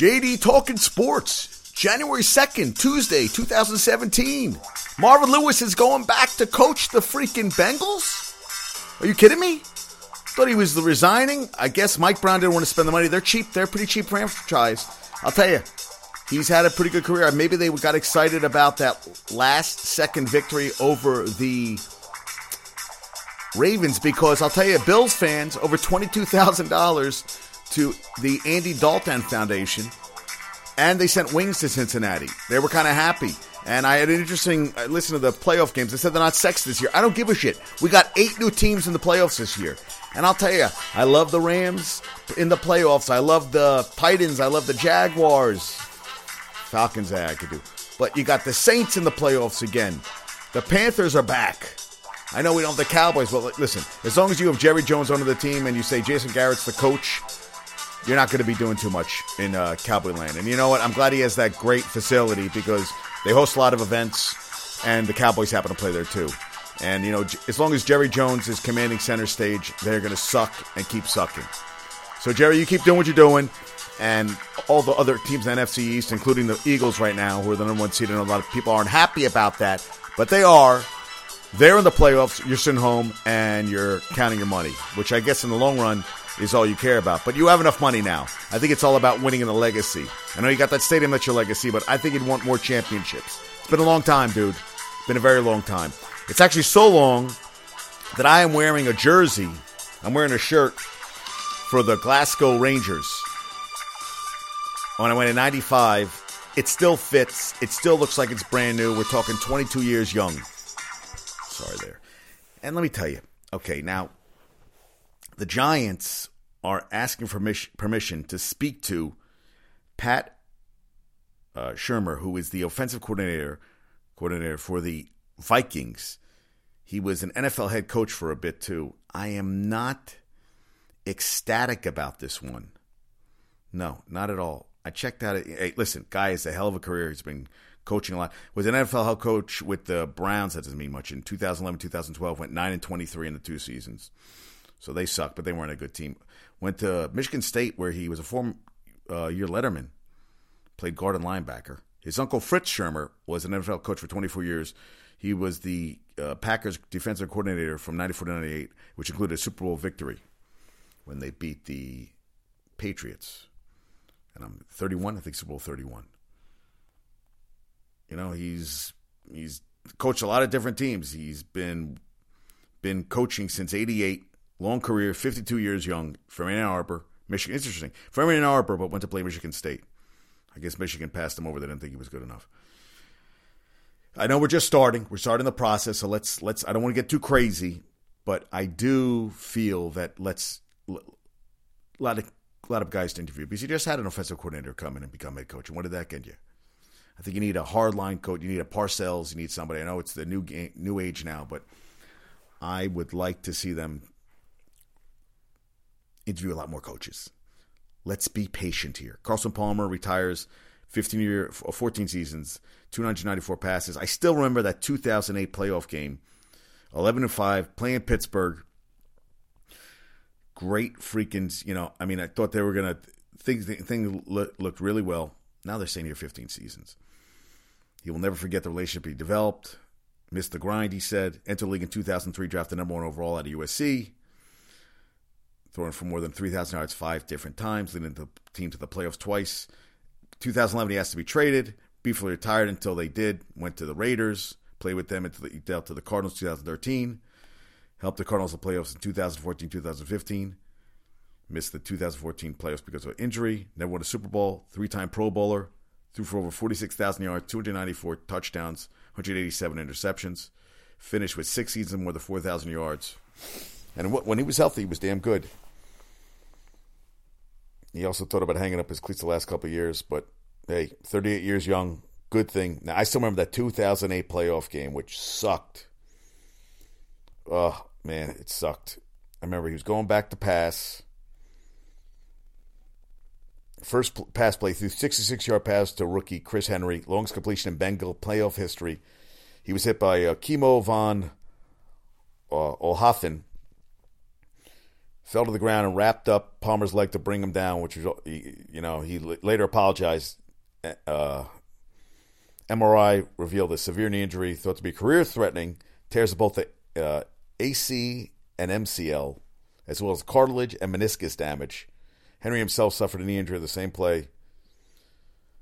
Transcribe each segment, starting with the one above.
JD Talking Sports, January 2nd, Tuesday, 2017. Marvin Lewis is going back to coach the freaking Bengals? Are you kidding me? Thought he was resigning. I guess Mike Brown didn't want to spend the money. They're cheap. They're pretty cheap franchise. I'll tell you, he's had a pretty good career. Maybe they got excited about that last second victory over the Ravens because I'll tell you, Bills fans over twenty-two thousand dollars to the Andy Dalton Foundation, and they sent wings to Cincinnati. They were kind of happy. And I had an interesting uh, I listened to the playoff games. They said they're not sexed this year. I don't give a shit. We got eight new teams in the playoffs this year. And I'll tell you, I love the Rams in the playoffs. I love the Titans. I love the Jaguars. Falcons, eh, I could do. But you got the Saints in the playoffs again. The Panthers are back. I know we don't have the Cowboys, but listen, as long as you have Jerry Jones under the team and you say Jason Garrett's the coach, you're not going to be doing too much in uh, Cowboy land. And you know what? I'm glad he has that great facility because they host a lot of events, and the Cowboys happen to play there too. And you know, as long as Jerry Jones is commanding center stage, they're going to suck and keep sucking. So Jerry, you keep doing what you're doing, and all the other teams in NFC East, including the Eagles right now, who are the number one seed, and a lot of people aren't happy about that, but they are. They're in the playoffs. You're sitting home and you're counting your money, which I guess in the long run is all you care about. But you have enough money now. I think it's all about winning in the legacy. I know you got that stadium that's your legacy, but I think you'd want more championships. It's been a long time, dude. It's been a very long time. It's actually so long that I am wearing a jersey. I'm wearing a shirt for the Glasgow Rangers. When I went in 95, it still fits. It still looks like it's brand new. We're talking 22 years young. Sorry there. And let me tell you, okay, now the Giants are asking for permission to speak to Pat uh, Shurmur, who is the offensive coordinator coordinator for the Vikings. He was an NFL head coach for a bit too. I am not ecstatic about this one. No, not at all. I checked out. Hey, listen, guy has a hell of a career. He's been coaching a lot. Was an NFL head coach with the Browns. That doesn't mean much. In 2011, 2012, went nine and 23 in the two seasons. So they sucked, but they weren't a good team. Went to Michigan State, where he was a former uh, year letterman, played guard and linebacker. His uncle Fritz Shurmur was an NFL coach for 24 years. He was the uh, Packers defensive coordinator from 94 to 98, which included a Super Bowl victory when they beat the Patriots. And I'm 31, I think Super Bowl 31. You know, he's he's coached a lot of different teams. He's been been coaching since 88 Long career, 52 years young, from Ann Arbor, Michigan. It's interesting. From Ann Arbor, but went to play Michigan State. I guess Michigan passed him over. They didn't think he was good enough. I know we're just starting. We're starting the process, so let's let's. I don't want to get too crazy, but I do feel that let's a lot of a lot of guys to interview because you just had an offensive coordinator come in and become head coach, and what did that get you? I think you need a hard line coach. You need a Parcells. You need somebody. I know it's the new game, new age now, but I would like to see them interview a lot more coaches. Let's be patient here. Carson Palmer retires 15 year, 14 seasons, 294 passes. I still remember that 2008 playoff game, 11 and 5, playing Pittsburgh. Great freaking, you know, I mean, I thought they were to, things thing looked really well. Now they're saying here 15 seasons. He will never forget the relationship he developed. Missed the grind, he said. Entered the league in 2003, drafted number one overall out of USC throwing for more than 3,000 yards five different times, leading the team to the playoffs twice. 2011, he has to be traded. Briefly retired until they did. Went to the Raiders, played with them until he dealt to the Cardinals 2013. Helped the Cardinals the playoffs in 2014, 2015. Missed the 2014 playoffs because of injury. Never won a Super Bowl. Three-time Pro Bowler. Threw for over 46,000 yards, 294 touchdowns, 187 interceptions. Finished with six seasons, more than 4,000 yards. And when he was healthy, he was damn good. He also thought about hanging up his cleats the last couple of years, but hey, 38 years young, good thing. Now, I still remember that 2008 playoff game, which sucked. Oh, man, it sucked. I remember he was going back to pass. First pass play through 66 yard pass to rookie Chris Henry, longest completion in Bengal playoff history. He was hit by uh, Kimo von uh, fell to the ground and wrapped up Palmer's leg to bring him down, which was, you know, he later apologized. Uh, MRI revealed a severe knee injury thought to be career threatening, tears of both the uh, AC and MCL, as well as cartilage and meniscus damage. Henry himself suffered a knee injury in the same play,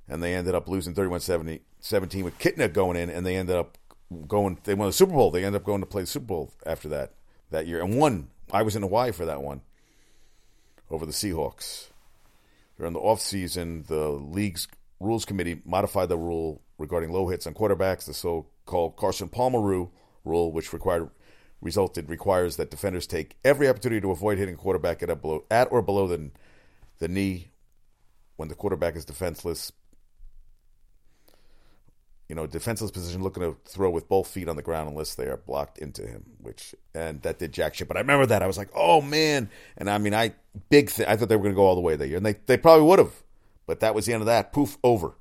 and they ended up losing 31 17 with Kitna going in, and they ended up going, they won the Super Bowl. They ended up going to play the Super Bowl after that, that year, and won. I was in Hawaii for that one over the Seahawks. During the offseason, the league's rules committee modified the rule regarding low hits on quarterbacks, the so-called Carson Palmer rule, which required resulted requires that defenders take every opportunity to avoid hitting a quarterback at, below, at or below the, the knee when the quarterback is defenseless. You know, defenseless position looking to throw with both feet on the ground unless they are blocked into him, which and that did jack shit. But I remember that I was like, oh man, and I mean, I big thing. I thought they were going to go all the way that year, and they they probably would have, but that was the end of that. Poof, over.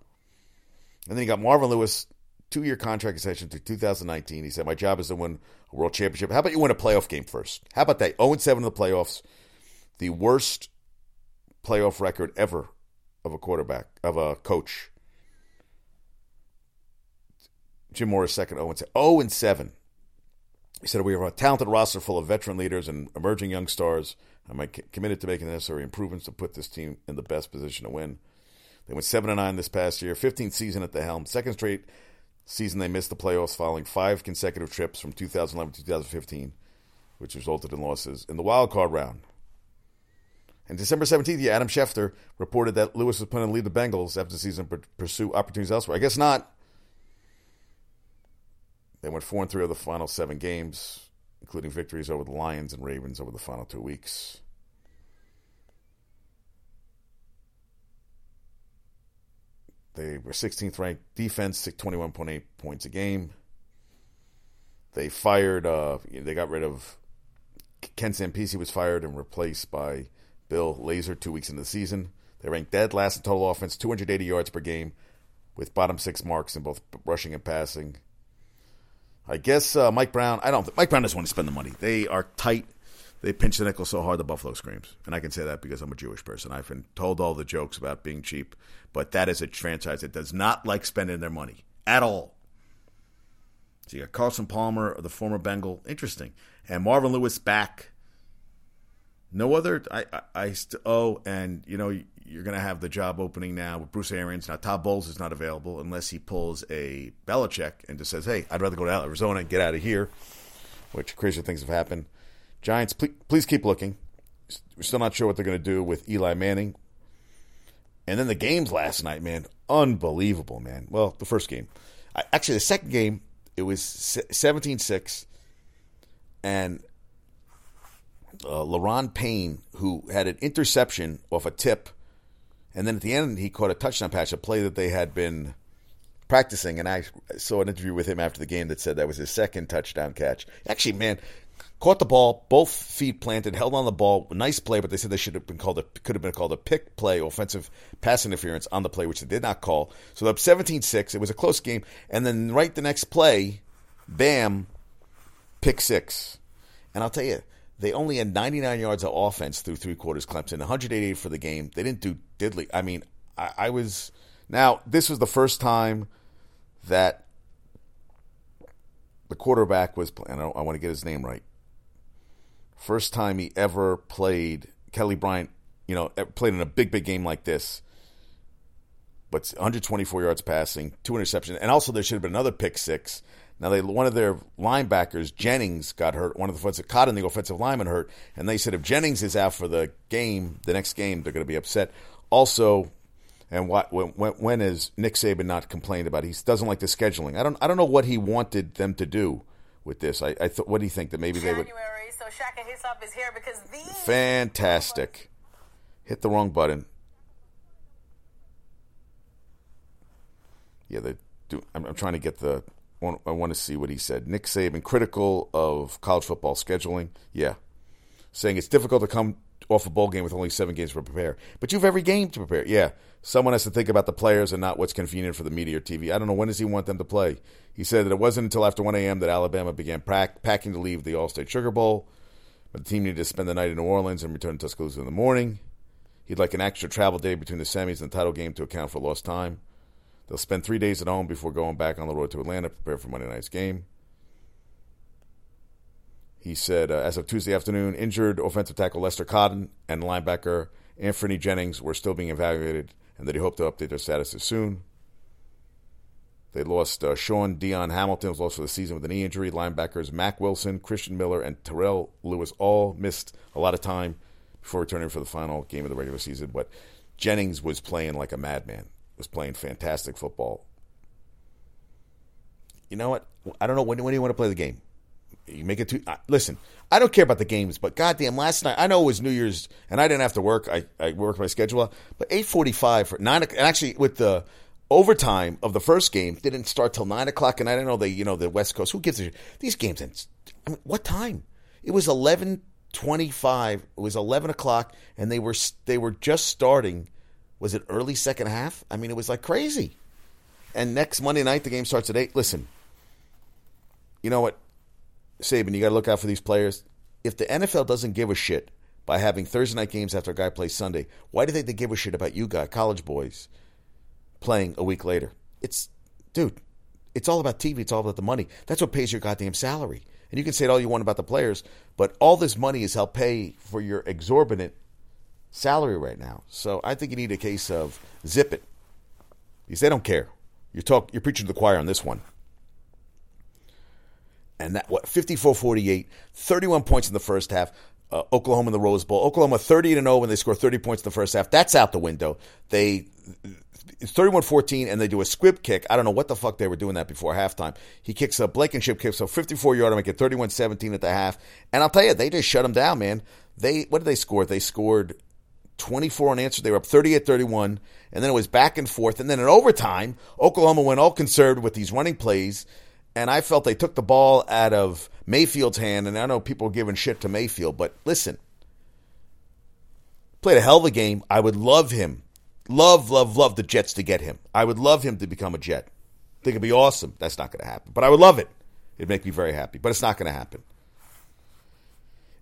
And then you got Marvin Lewis, two year contract extension to 2019. He said, My job is to win a world championship. How about you win a playoff game first? How about that? 0 7 in the playoffs, the worst playoff record ever of a quarterback, of a coach. Jim Morris second 0 7. 0 7. He said, We have a talented roster full of veteran leaders and emerging young stars. I'm committed to making the necessary improvements to put this team in the best position to win. They went 7 9 this past year, 15th season at the helm, second straight season they missed the playoffs following five consecutive trips from 2011 to 2015, which resulted in losses in the wild card round. And December 17th, yeah, Adam Schefter reported that Lewis was planning to leave the Bengals after the season to pursue opportunities elsewhere. I guess not. They went 4 and 3 of the final seven games, including victories over the Lions and Ravens over the final two weeks. They were 16th ranked defense, 21.8 points a game. They fired, uh, they got rid of Ken Zampese was fired and replaced by Bill Lazor two weeks into the season. They ranked dead last in total offense, 280 yards per game, with bottom six marks in both rushing and passing. I guess uh, Mike Brown. I don't. Mike Brown doesn't want to spend the money. They are tight they pinch the nickel so hard the buffalo screams. And I can say that because I'm a Jewish person. I've been told all the jokes about being cheap, but that is a franchise that does not like spending their money at all. So you got Carson Palmer, the former Bengal, interesting, and Marvin Lewis back. No other. I I, I st- oh, and you know you're going to have the job opening now with Bruce Arians. Now Todd Bowles is not available unless he pulls a Belichick and just says, "Hey, I'd rather go to Arizona and get out of here," which crazy things have happened. Giants, please, please keep looking. We're still not sure what they're going to do with Eli Manning. And then the games last night, man, unbelievable, man. Well, the first game. Actually, the second game, it was 17 6. And uh, Da'Ron Payne, who had an interception off a tip, and then at the end, he caught a touchdown pass, a play that they had been practicing. And I saw an interview with him after the game that said that was his second touchdown catch. Actually, man, caught the ball, both feet planted, held on the ball. Nice play, but they said they should have been called a could have been called a pick play, offensive pass interference on the play, which they did not call. So up 17-6. It was a close game, and then right the next play, bam, pick six. And I'll tell you, they only had 99 yards of offense through three quarters. Clemson, 188 for the game. They didn't do diddly. I mean, I, I was now this was the first time that the quarterback was. And I, I want to get his name right. First time he ever played, Kelly Bryant, you know, played in a big, big game like this. But 124 yards passing, two interceptions, and also there should have been another pick six. Now they one of their linebackers, Jennings, got hurt. One of the ones that caught in the offensive lineman hurt, and they said if Jennings is out for the game, the next game, they're going to be upset. Also, and what when, when is Nick Saban not complained about? He doesn't like the scheduling. I don't I don't know what he wanted them to do with this. I, I th- what do you think that maybe January. they would? Shaka Hislop is here because the fantastic. Hit the wrong button. Yeah, they do. I'm, I'm trying to get the. I want to see what he said. Nick Saban critical of college football scheduling. Yeah, saying it's difficult to come off a bowl game with only seven games to prepare. But you have every game to prepare. Yeah, someone has to think about the players and not what's convenient for the media or TV. I don't know when does he want them to play. He said that it wasn't until after 1 a.m. that Alabama began pack, packing to leave the Allstate Sugar Bowl. But the team needed to spend the night in New Orleans and return to Tuscaloosa in the morning. He'd like an extra travel day between the semis and the title game to account for lost time. They'll spend three days at home before going back on the road to Atlanta to prepare for Monday night's game. He said, uh, as of Tuesday afternoon, injured offensive tackle Lester Cotton and linebacker Anfernee Jennings were still being evaluated, and that he hoped to update their statuses soon. They lost uh, Shaun Dion Hamilton was lost for the season with a knee injury. Linebackers Mack Wilson, Christian Miller, and Terrell Lewis all missed a lot of time before returning for the final game of the regular season. But Jennings was playing like a madman. Was playing fantastic football. You know what? I don't know when, when do you want to play the game. You make it too. Uh, listen, I don't care about the games, but goddamn, last night I know it was New Year's and I didn't have to work. I, I worked my schedule, but eight forty five for nine. And Actually, with the overtime of the first game didn't start till nine o'clock, and I don't know the you know the West Coast. Who gives a? These games? I mean, what time? It was eleven twenty five. It was eleven o'clock, and they were they were just starting. Was it early second half? I mean, it was like crazy. And next Monday night, the game starts at eight. Listen, you know what, Saban, you got to look out for these players. If the NFL doesn't give a shit by having Thursday night games after a guy plays Sunday, why do they they give a shit about you guys, college boys? playing a week later. It's, dude, it's all about TV. It's all about the money. That's what pays your goddamn salary. And you can say it all you want about the players, but all this money is help pay for your exorbitant salary right now. So I think you need a case of zip it. Because they don't care. You talk you're preaching to the choir on this one. And that what 54-48, 31 points in the first half. Uh, Oklahoma in the Rose Bowl. Oklahoma 30 to 0 when they score 30 points in the first half. That's out the window. They it's 31-14 and they do a squib kick. I don't know what the fuck they were doing that before halftime. He kicks a Blankenship kicks a 54-yard make it 31-17 at the half. And I'll tell you, they just shut him down, man. They what did they score? They scored 24 unanswered. They were up 38-31 and then it was back and forth and then in overtime, Oklahoma went all conservative with these running plays and I felt they took the ball out of Mayfield's hand and I know people are giving shit to Mayfield, but listen. Played a hell of a game. I would love him Love, love, love the Jets to get him. I would love him to become a Jet. Think it'd be awesome. That's not going to happen. But I would love it. It'd make me very happy. But it's not going to happen.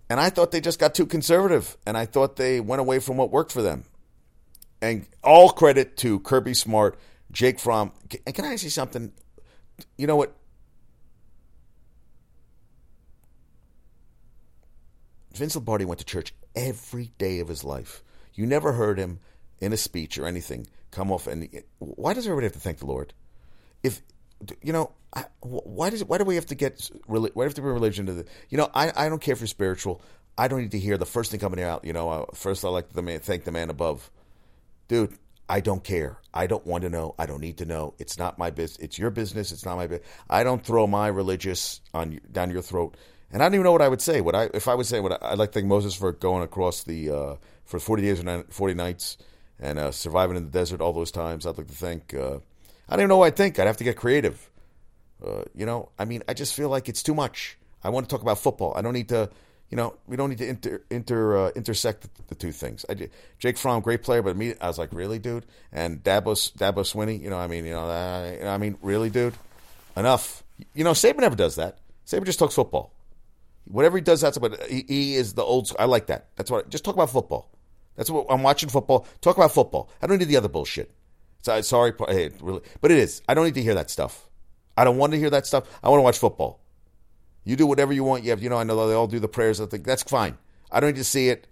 And I thought they just got too conservative. And I thought they went away from what worked for them. And all credit to Kirby Smart, Jake Fromm. And can I ask you something? You know what? Vince Lombardi went to church every day of his life. You never heard him in a speech or anything come off and why does everybody have to thank the Lord? If you know, why does why do we have to get why do we have to bring religion to the? You know, I I don't care for spiritual. I don't need to hear the first thing coming out. You know, uh, first I like the man thank the man above, dude. I don't care. I don't want to know. I don't need to know. It's not my business. It's your business. It's not my business. I don't throw my religious on down your throat. And I don't even know what I would say. What I if I would say what I, would like to thank Moses for going across the uh, for forty days and forty nights and uh, surviving in the desert all those times. I'd like to thank. Uh, I don't even know what I'd think. I'd have to get creative. Uh, you know, I mean, I just feel like it's too much. I want to talk about football. I don't need to. You know, we don't need to inter, inter uh, intersect the, the, two things. I, Jake Fromm, great player, but me, I was like, really, dude? And Dabo, Dabo Swinney, you know, I mean, you know, I mean, really, dude? Enough. You know, Saban never does that. Saban just talks football. Whatever he does, that's what he, he is the old. I like that. That's what. Just talk about football. That's what I'm watching football. Talk about football. I don't need the other bullshit. So, sorry, hey, really, but it is. I don't need to hear that stuff. I don't want to hear that stuff. I want to watch football. You do whatever you want. You have, you know, I know they all do the prayers. I think that's fine. I don't need to see it.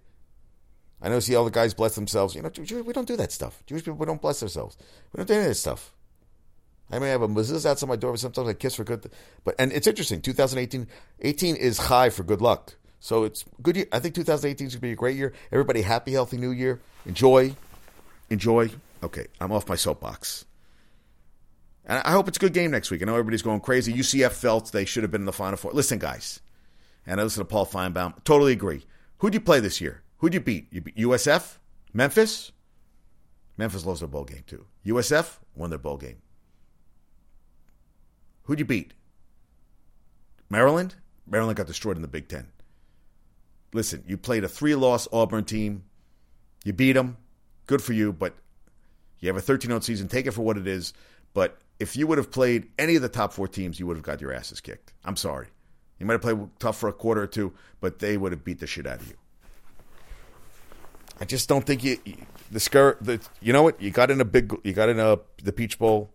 I know see all the guys bless themselves. You know, we don't do that stuff. Jewish people we don't bless ourselves. We don't do any of this stuff. I may have a mezuzah outside my door, but sometimes I kiss for good. But and it's interesting. 2018, 18 is high for good luck. So it's good year. I think 2018 is going to be a great year. Everybody, happy, healthy New Year. Enjoy, enjoy. Okay, I'm off my soapbox. And I hope it's a good game next week. I know everybody's going crazy. UCF felt they should have been in the Final Four. Listen, guys, and I listen to Paul Finebaum. Totally agree. Who'd you play this year? Who'd you beat? You beat USF? Memphis? Memphis lost their bowl game too. USF won their bowl game. Who'd you beat? Maryland? Maryland got destroyed in the Big Ten listen, you played a three loss Auburn team. You beat them. Good for you, but you have a 13 0 season. Take it for what it is. But if you would have played any of the top four teams, you would have got your asses kicked. I'm sorry. You might have played tough for a quarter or two, but they would have beat the shit out of you. I just don't think you, the scur the you know what you got in a big you got in a the Peach Bowl,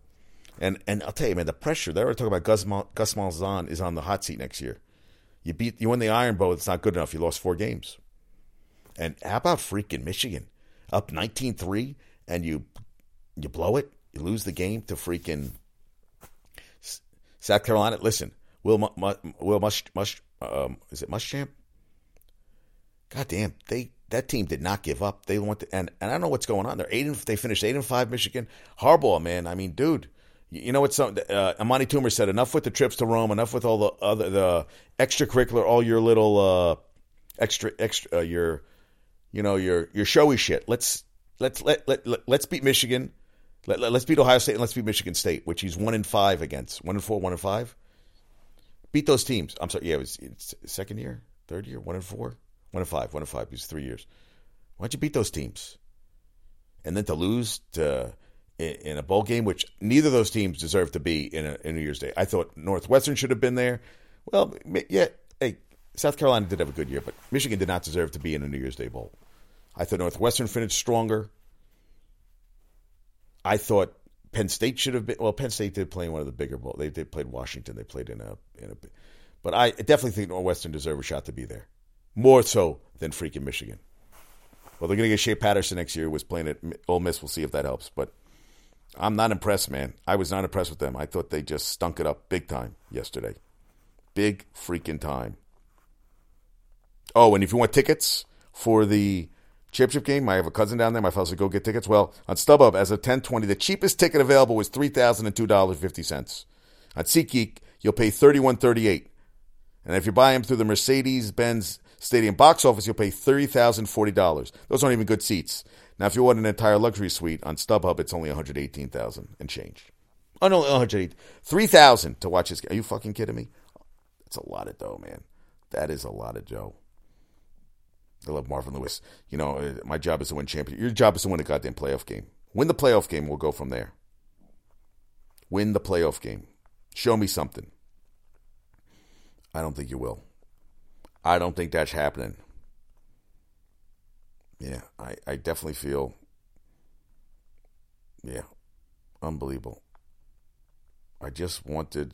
and and I'll tell you man the pressure they were talking about Gus Mal, Gus Malzahn is on the hot seat next year. You beat you win the Iron Bowl, it's not good enough. You lost four games, and how about freaking Michigan up 19-3 and you you blow it, you lose the game to freaking South Carolina. Listen, Will Will Mush Mush um, is it Muschamp? God damn, they that team did not give up. They want to, and, and I don't know what's going on. They're eight and they finished eight and five. Michigan Harbaugh, man. I mean, dude, you know what? Some uh, Amani Toomer said. Enough with the trips to Rome. Enough with all the other the extracurricular, all your little uh, extra extra uh, your you know your your showy shit. Let's let's let let, let let's beat Michigan. Let, let, us beat Ohio State and let's beat Michigan State, which he's one in five against. One in four, one in five. Beat those teams. I'm sorry. Yeah, it was second year, third year, one in four. One in five, one in five. He's three years. Why don't you beat those teams? And then to lose to in a bowl game, which neither of those teams deserve to be in, a, in New Year's Day. I thought Northwestern should have been there. Well, yeah, hey, South Carolina did have a good year, but Michigan did not deserve to be in a New Year's Day bowl. I thought Northwestern finished stronger. I thought Penn State should have been. Well, Penn State did play in one of the bigger bowls. They did played Washington. They played in a in a. But I definitely think Northwestern deserved a shot to be there more so than freaking Michigan. Well, they're going to get Shea Patterson next year, was playing at Ole Miss. We'll see if that helps. But I'm not impressed, man. I was not impressed with them. I thought they just stunk it up big time yesterday. Big freaking time. Oh, and if you want tickets for the championship game, I have a cousin down there. My fellow said, go get tickets. Well, on StubHub, as of 1020, the cheapest ticket available was $3,002.50. On SeatGeek, you'll pay $31.38. And if you buy them through the Mercedes Benz Stadium box office, you'll pay $30,040. Those aren't even good seats. Now, if you want an entire luxury suite on StubHub, it's only 118000 and change. Oh, no, 108 3000 to watch this. Game. Are you fucking kidding me? That's a lot of dough, man. That is a lot of dough. I love Marvin Lewis. You know, uh, my job is to win champion. Your job is to win a goddamn playoff game. Win the playoff game. We'll go from there. Win the playoff game. Show me something. I don't think you will. I don't think that's happening. Yeah, I, I definitely feel, yeah, unbelievable. I just wanted.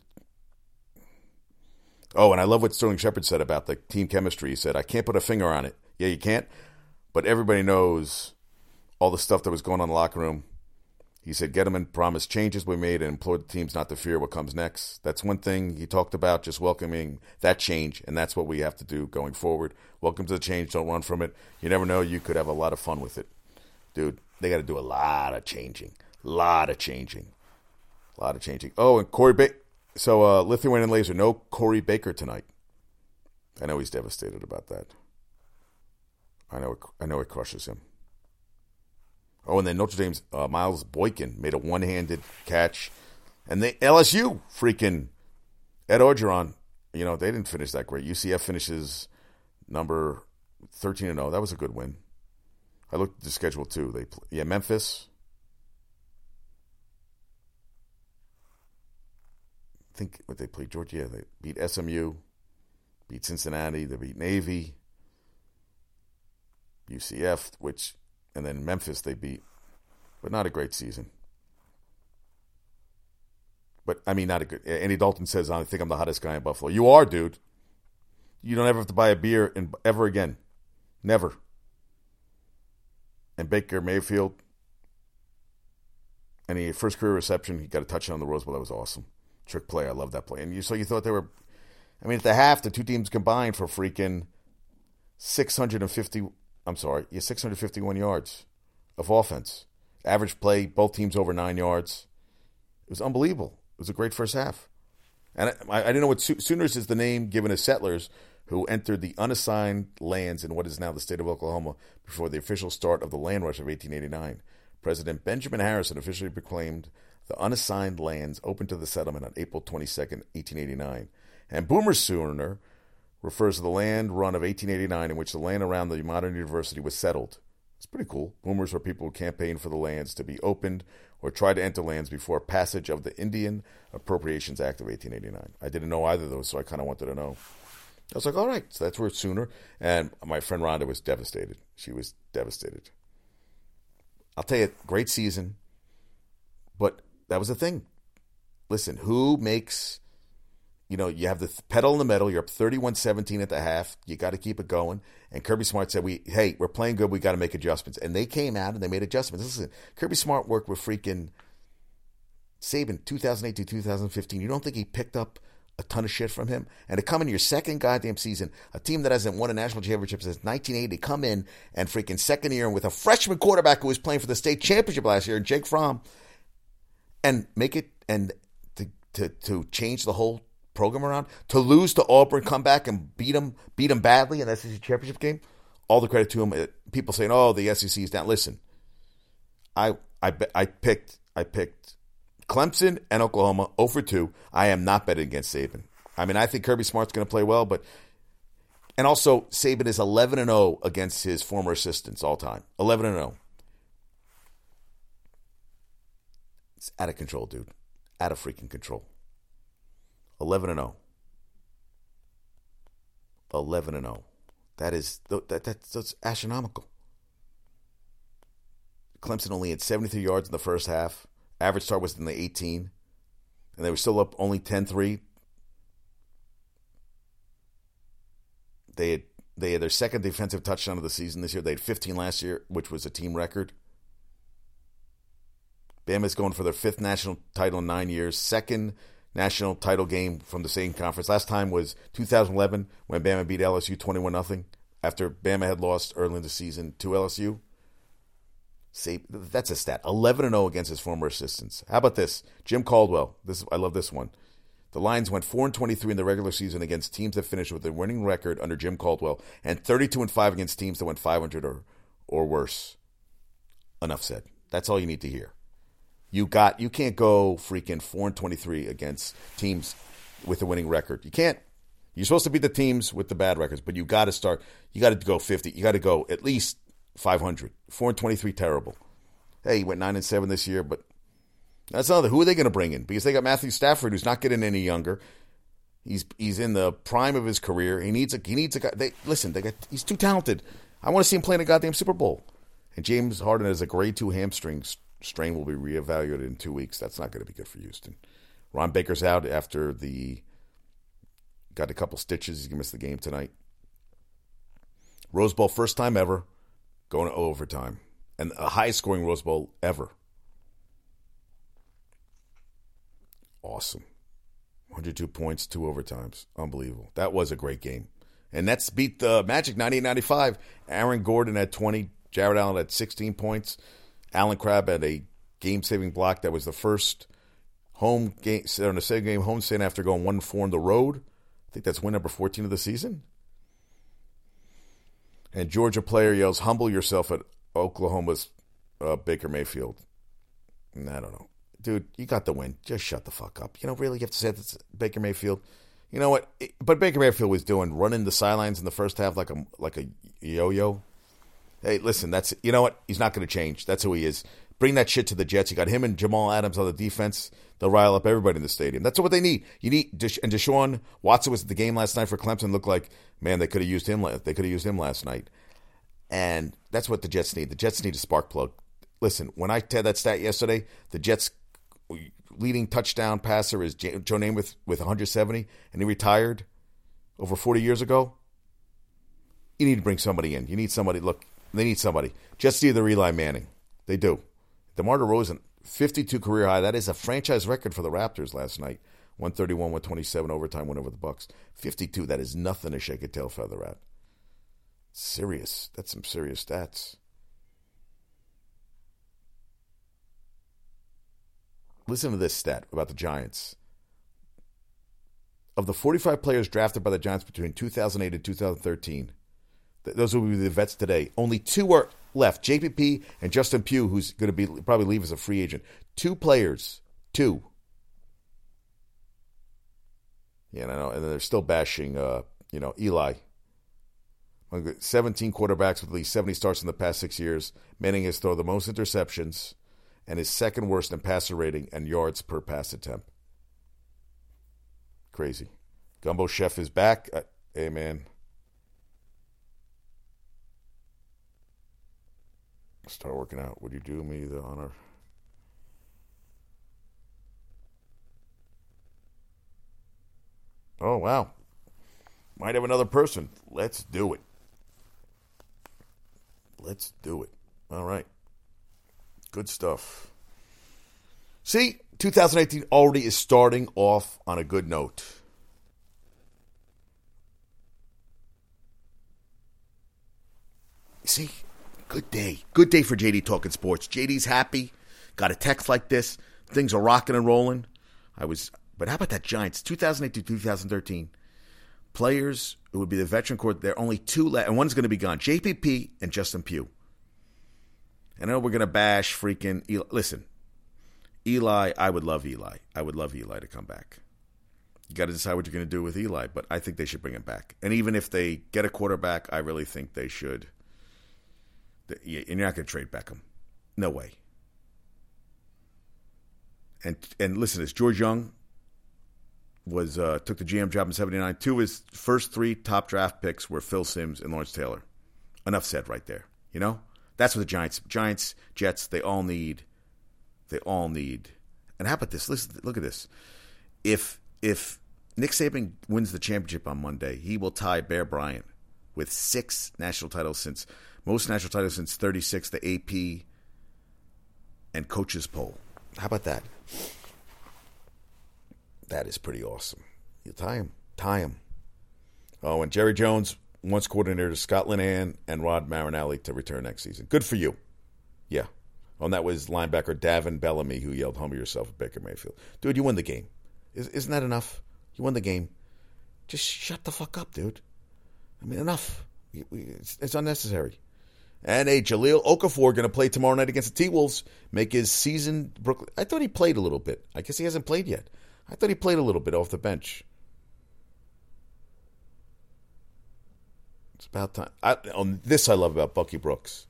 Oh, and I love what Sterling Shepard said about the team chemistry. He said, I can't put a finger on it. Yeah, you can't, but everybody knows all the stuff that was going on in the locker room he said Gettleman promised changes we made and implored the teams not to fear what comes next. That's one thing he talked about, just welcoming that change, and that's what we have to do going forward. Welcome to the change, don't run from it. You never know, you could have a lot of fun with it. Dude, they got to do a lot of changing. A lot of changing. A lot of changing. Oh, and Corey Baker. So, uh, Lithuanian Laser, no Corey Baker tonight. I know he's devastated about that. I know it, I know it crushes him. Oh, and then Notre Dame's uh, Miles Boykin made a one-handed catch, and they LSU freaking Ed Orgeron. You know they didn't finish that great. UCF finishes number thirteen and zero. Oh. That was a good win. I looked at the schedule too. They yeah Memphis. I think what they played Georgia. They beat SMU, beat Cincinnati. They beat Navy. UCF, which and then Memphis they beat, but not a great season. But I mean, not a good. Andy Dalton says, "I think I'm the hottest guy in Buffalo." You are, dude. You don't ever have to buy a beer in, ever again, never. And Baker Mayfield, and he first career reception, he got a touchdown on the Rose Bowl. That was awesome. Trick play. I love that play. And you so you thought they were. I mean, at the half, the two teams combined for freaking 650 I'm sorry, yeah, 651 yards of offense. Average play, both teams over nine yards. It was unbelievable. It was a great first half. And I, I didn't know what Sooners is the name given to settlers who entered the unassigned lands in what is now the state of Oklahoma before the official start of the land rush of 1889. President Benjamin Harrison officially proclaimed the unassigned lands open to the settlement on April 22, 1889. And Boomer Sooner refers to the land run of 1889 in which the land around the modern university was settled. It's pretty cool. Boomers are people who campaigned for the lands to be opened or try to enter lands before passage of the Indian Appropriations Act of 1889. I didn't know either of those, so I kind of wanted to know. I was like, all right, so that's where it's sooner. And my friend Rhonda was devastated. She was devastated. I'll tell you, great season, but that was the thing. Listen, who makes you know, you have the pedal in the metal. You're up 31-17 at the half. You got to keep it going. And Kirby Smart said, "We hey, we're playing good. We got to make adjustments." And they came out and they made adjustments. Listen, Kirby Smart worked with freaking Saban 2008 to 2015. You don't think he picked up a ton of shit from him? And to come in your second goddamn season, a team that hasn't won a national championship since 1980, come in and freaking second year with a freshman quarterback who was playing for the state championship last year, Jake Fromm, and make it and to to to change the whole program around. To lose to Auburn, come back and beat them, beat them badly in the SEC championship game. All the credit to him. People saying, "Oh, the SEC is down." Listen, I I I picked I picked Clemson and Oklahoma 0 for 2. I am not betting against Saban. I mean, I think Kirby Smart's going to play well, but and also Saban is 11 and 0 against his former assistants all time. 11 and 0. It's out of control, dude. Out of freaking control. 11 and 0. 11 and 0. That is that, that that's astronomical. Clemson only had 73 yards in the first half. Average start was in the 18. And they were still up only 10-3. They had they had their second defensive touchdown of the season this year. They had 15 last year, which was a team record. Bama's going for their fifth national title in nine years, second national title game from the same conference. Last time was 2011 when Bama beat LSU 21 0 after Bama had lost early in the season to LSU. See, that's a stat. 11 0 against his former assistants. How about this? Jim Caldwell. This I love this one. The Lions went 4 and 23 in the regular season against teams that finished with a winning record under Jim Caldwell and 32 and 5 against teams that went 500 or or worse. Enough said. That's all you need to hear. You got you can't go freaking four and twenty three against teams with a winning record. You can't. You're supposed to beat the teams with the bad records, but you got to start. You got to go fifty. You got to go at least five hundred. Four and twenty three, terrible. Hey, he went nine and seven this year, but that's another. Who are they going to bring in? Because they got Matthew Stafford, who's not getting any younger. He's he's in the prime of his career. He needs a he needs a guy. They listen. They got he's too talented. I want to see him playing a goddamn Super Bowl. And James Harden has a grade two hamstring strain will be reevaluated in two weeks. That's not going to be good for Houston. Ron Baker's out after the got a couple stitches. He's gonna miss the game tonight. Rose Bowl first time ever, going to overtime, and a highest scoring Rose Bowl ever. Awesome, 102 points, two overtimes, unbelievable. That was a great game, and that's beat the Magic 98-95. Aaron Gordon had 20, Jarrett Allen had 16 points. Allen Crabbe had a game saving block that was the first home game on the second game home stand after going one four on the road. I think that's win number fourteen of the season. And Georgia player yells, "Humble yourself!" at Oklahoma's uh, Baker Mayfield. And I don't know, dude. You got the win. Just shut the fuck up. You know, really, you have to say that's Baker Mayfield. You know what? But Baker Mayfield was doing running the sidelines in the first half like a like a yo-yo. Hey, listen, that's you know what? He's not going to change. That's who he is. Bring that shit to the Jets. You got him and Jamal Adams on the defense. They'll rile up everybody in the stadium. That's what they need. You need and Deshaun Watson was at the game last night for Clemson. Looked like man, they could have used him. They could have used him last night. And that's what the Jets need. The Jets need a spark plug. Listen, when I had that stat yesterday, the Jets leading touchdown passer is Joe Namath with 170, and he retired over 40 years ago. You need to bring somebody in. You need somebody. Look, they need somebody. Just either Eli Manning. They do. DeMar DeRozan, 52 career high. That is a franchise record for the Raptors last night. 131, 127 overtime win over the Bucks. 52. That is nothing to shake a tail feather at. Serious. That's some serious stats. Listen to this stat about the Giants. Of the 45 players drafted by the Giants between 2008 and 2013, those will be the vets today. Only two are left: JPP and Justin Pugh, who's going to be probably leave as a free agent. Two players, two. Yeah, and I know, and they're still bashing, uh, you know, Eli. 17 quarterbacks with at least 70 starts in the past six years. Manning has thrown the most interceptions and is second worst in passer rating and yards per pass attempt. Crazy. Gumbo Chef is back. Uh, hey, man. Start working out. Would you do me the honor? Oh, wow. Might have another person. Let's do it. Let's do it. All right. Good stuff. See, 2018 already is starting off on a good note. See, good day. Good day for JD Talking Sports. JD's happy. Got a text like this. Things are rocking and rolling. I was, but how about that Giants? 2008 to 2013. Players, it would be the veteran court. There are only two left, and one's going to be gone JPP and Justin Pugh. And I know we're going to bash freaking Eli. Listen, Eli, I would love Eli. I would love Eli to come back. You got to decide what you're going to do with Eli, but I think they should bring him back. And even if they get a quarterback, I really think they should. And you're not going to trade Beckham. No way. And and listen, this George Young was uh, took the GM job in '79. Two of his first three top draft picks were Phil Simms and Lawrence Taylor. Enough said, right there. You know, that's what the Giants, Giants, Jets, they all need. They all need. And how about this? Listen, look at this. If if Nick Saban wins the championship on Monday, he will tie Bear Bryant with six national titles since most national titles since 36, the AP and coaches poll. How about that? That is pretty awesome. You tie him, tie him. Oh, and Jerry Jones once coordinator Scott Linehan and Rod Marinelli to return next season. Good for you. Yeah. Oh, and that was linebacker Davin Bellamy who yelled, humble yourself at Baker Mayfield. Dude, you won the game. Isn't that enough? You won the game. Just shut the fuck up, dude. I mean, enough. It's unnecessary. And a Jahlil Okafor going to play tomorrow night against the T Wolves, make his season. Brooklyn. I thought he played a little bit. I guess he hasn't played yet. I thought he played a little bit off the bench. It's about time. I, on this, I love about Bucky Brooks.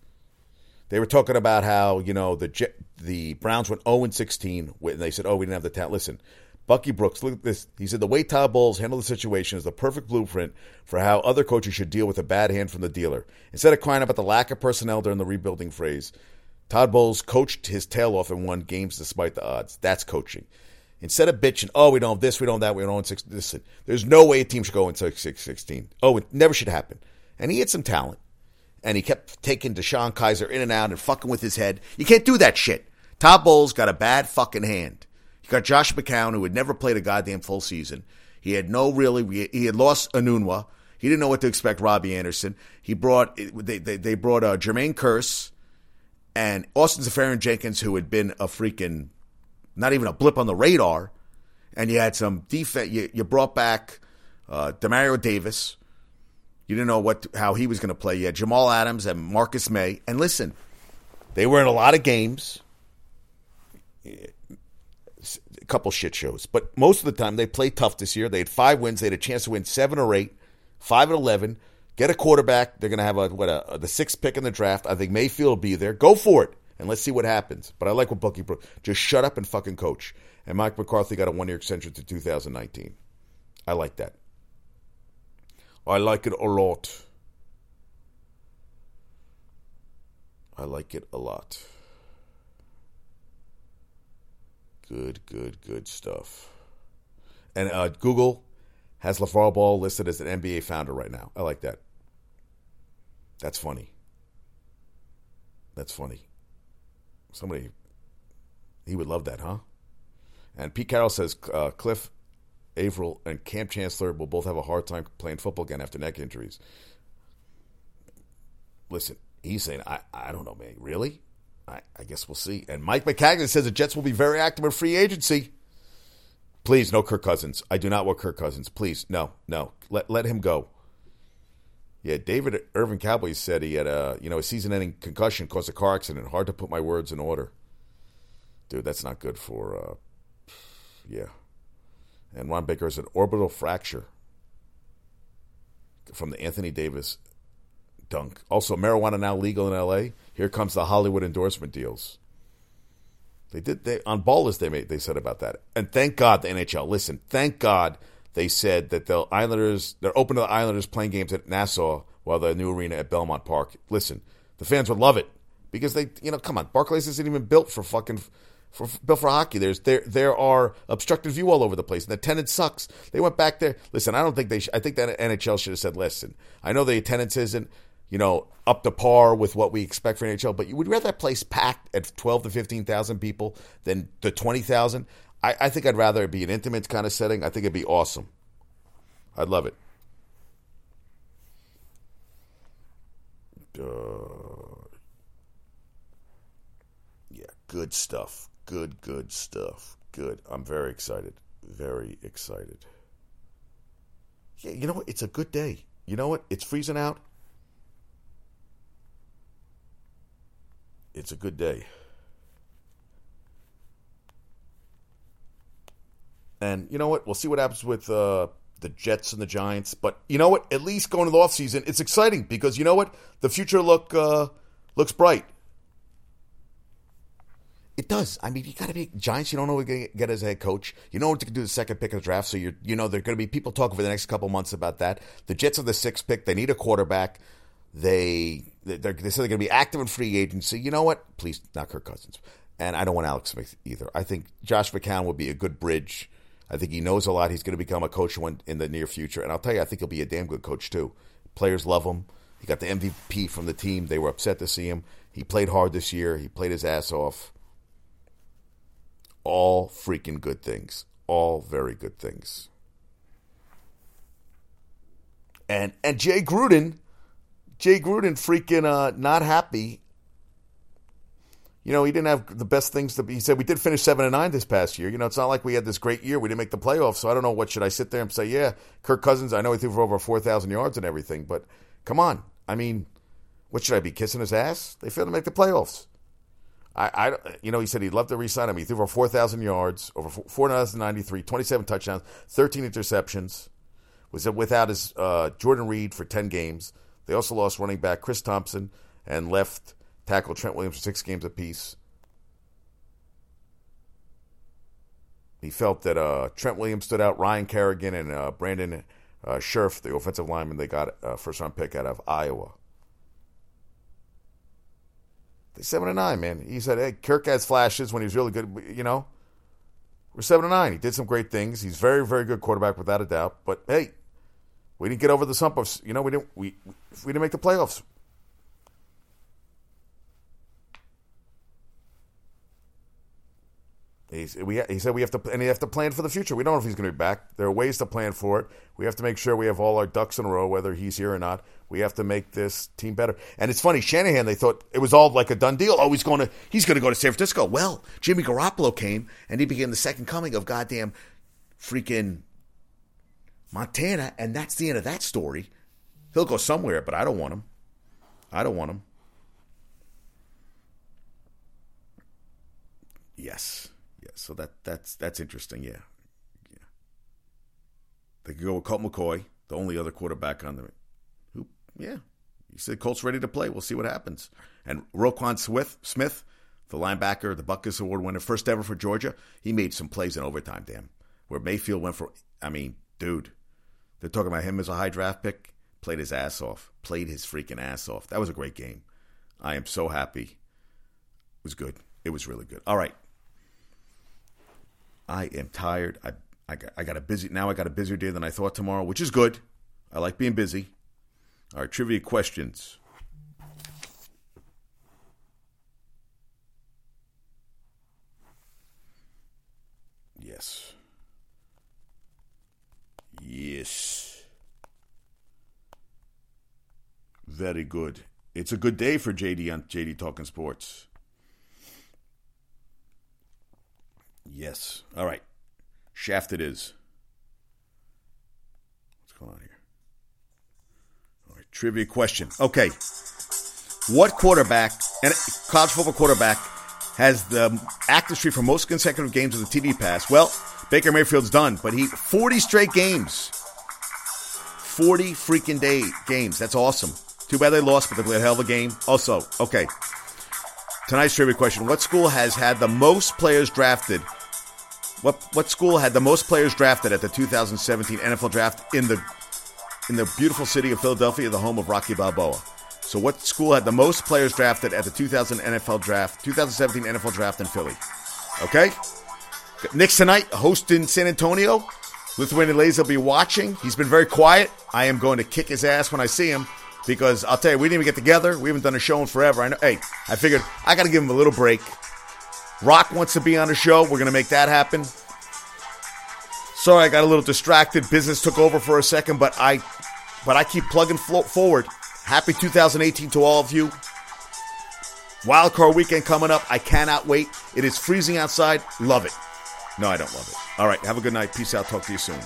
They were talking about how you know the the Browns went zero oh and sixteen, and they said, "Oh, we didn't have the talent." Listen, Bucky Brooks, look at this. He said the way Todd Bowles handled the situation is the perfect blueprint for how other coaches should deal with a bad hand from the dealer. Instead of crying about the lack of personnel during the rebuilding phase, Todd Bowles coached his tail off and won games despite the odds. That's coaching. Instead of bitching, oh, we don't have this, we don't have that, we don't have six. Listen, there's no way a team should go into six, six, 16. Oh, it never should happen. And he had some talent. And he kept taking DeShone Kizer in and out and fucking with his head. You can't do that shit. Todd Bowles got a bad fucking hand. You got Josh McCown, who had never played a goddamn full season. He had no really. He had lost Enunwa. He didn't know what to expect. Robbie Anderson. He brought. They they, they brought uh, Jermaine Kearse and Austin Seferian-Jenkins, who had been a freaking not even a blip on the radar. And you had some defense. You, you brought back uh, Demario Davis. You didn't know what how he was going to play. You had Jamal Adams and Marcus Maye. And listen, they were in a lot of games couple shit shows. But most of the time, they play tough this year. They had five wins. They had a chance to win seven or eight, five and eleven. Get a quarterback. They're going to have a what a, the sixth pick in the draft. I think Mayfield will be there. Go for it, and let's see what happens. But I like what Bucky Brooks. Just shut up and fucking coach. And Mike McCarthy got a one year extension to 2019. I like that. I like it a lot. I like it a lot. Good, good, good stuff. And uh, Google has LaVar Ball listed as an NBA founder right now. I like that. That's funny. That's funny. Somebody, he would love that, huh? And Pete Carroll says uh, Cliff Avril and Kam Chancellor will both have a hard time playing football again after neck injuries. Listen, he's saying, I, I don't know, man. Really? I, I guess we'll see. And Mike Maccagnan says the Jets will be very active in free agency. Please, no Kirk Cousins. I do not want Kirk Cousins. Please, no, no. Let let him go. Yeah, David Irvin Cowboy said he had a you know a season-ending concussion caused a car accident. Hard to put my words in order, dude. That's not good for. Uh, yeah, and Ron Baker has an orbital fracture from the Anthony Davis dunk. Also, marijuana now legal in L.A. Here comes the Hollywood endorsement deals. They did they on ballers they made they said about that. And thank God the NHL. Listen, thank God they said that the Islanders they're open to the Islanders playing games at Nassau while the new arena at Belmont Park. Listen, the fans would love it because they you know come on Barclays isn't even built for fucking for built for hockey. There's there there are obstructed view all over the place, and the attendance sucks. They went back there. Listen, I don't think they. Sh- I think that NHL should have said, "Listen, I know the attendance isn't you know up to par with what we expect for NHL, but you would rather that place packed at twelve to fifteen thousand people than the twenty thousand. I, I think I'd rather it be an intimate kind of setting. I think it'd be awesome. I'd love it. Uh, yeah, good stuff. Good, good stuff. Good. I'm very excited. Very excited. Yeah, you know what? It's a good day. You know what? It's freezing out. It's a good day. And you know what? We'll see what happens with uh, the Jets and the Giants. But you know what? At least going to the offseason, it's exciting because you know what? The future look uh, looks bright. It does. I mean, you got to be Giants. You don't know what to get as a head coach. You know what to do the second pick of the draft. So you you know there are going to be people talking for the next couple months about that. The Jets are the sixth pick. They need a quarterback. They they they said they're going to be active in free agency. You know what? Please, not Kirk Cousins. And I don't want Alex Smith either. I think Josh McCown would be a good bridge. I think he knows a lot. He's going to become a coach in the near future. And I'll tell you, I think he'll be a damn good coach too. Players love him. He got the MVP from the team. They were upset to see him. He played hard this year. He played his ass off all freaking good things. All very good things. And and Jay Gruden, Jay Gruden freaking uh, not happy. You know, he didn't have the best things to be. He said we did finish seven and nine this past year. You know, it's not like we had this great year. We didn't make the playoffs, so I don't know what should I sit there and say. Yeah, Kirk Cousins. I know he threw for over four thousand yards and everything, but come on. I mean, what should I be kissing his ass? They failed to make the playoffs. I, I, you know, he said he'd love to resign him. He threw for 4,000 yards, over 4,093, 27 touchdowns, 13 interceptions. Was it without his uh, Jordan Reed for 10 games. They also lost running back Chris Thompson and left tackle Trent Williams for six games apiece. He felt that uh, Trent Williams stood out. Ryan Kerrigan and uh, Brandon uh, Scherff, the offensive lineman, they got a first round pick out of Iowa. They seven and nine, man. He said, "Hey, Kirk has flashes when he's really good. You know, we're seven and nine. He did some great things. He's very, very good quarterback without a doubt. But hey, we didn't get over the hump of you know we didn't we we didn't make the playoffs. He's, we, he said we have to, and he have to plan for the future. We don't know if he's going to be back. There are ways to plan for it. We have to make sure we have all our ducks in a row, whether he's here or not. We have to make this team better. And it's funny, Shanahan. They thought it was all like a done deal. Oh, he's going to, he's going to go to San Francisco. Well, Jimmy Garoppolo came, and he became the second coming of goddamn freaking Montana, and that's the end of that story. He'll go somewhere, but I don't want him. I don't want him. Yes so that that's that's interesting. Yeah, yeah. They could go with Colt McCoy, the only other quarterback on the. Who? Yeah, You said Colt's ready to play. We'll see what happens. And Roquan Smith, Smith, the linebacker, the Butkus Award winner, first ever for Georgia. He made some plays in overtime. Damn, where Mayfield went for. I mean, dude, they're talking about him as a high draft pick. Played his ass off. Played his freaking ass off. That was a great game. I am so happy. It was good. It was really good. All right. I am tired. I I got, I got a busy now. I got a busier day than I thought tomorrow, which is good. I like being busy. All right, trivia questions. Yes. Yes. Very good. It's a good day for JD on JD Talking Sports. Yes. All right. Shaft it is. What's going on here? All right. Trivia question. Okay. What quarterback, and college football quarterback, has the active streak for most consecutive games of the TD pass? Well, Baker Mayfield's done, but he 40 straight games. 40 freaking day games. That's awesome. Too bad they lost, but they played a hell of a game. Also, okay. Tonight's trivia question: What school has had the most players drafted? What what school had the most players drafted at the 2017 NFL Draft in the in the beautiful city of Philadelphia, the home of Rocky Balboa? So, what school had the most players drafted at the 2000 NFL Draft, 2017 NFL Draft in Philly? Okay. Knicks tonight, hosting San Antonio. Lithuanian Lays will be watching. He's been very quiet. I am going to kick his ass when I see him because I'll tell you, we didn't even get together. We haven't done a show in forever. I know. Hey, I figured I got to give him a little break. Rock wants to be on the show. We're going to make that happen. Sorry, I got a little distracted. Business took over for a second, but I, but I keep plugging forward. Happy 2018 to all of you. Wildcard weekend coming up. I cannot wait. It is freezing outside. Love it. No, I don't love it. All right. Have a good night. Peace out. Talk to you soon.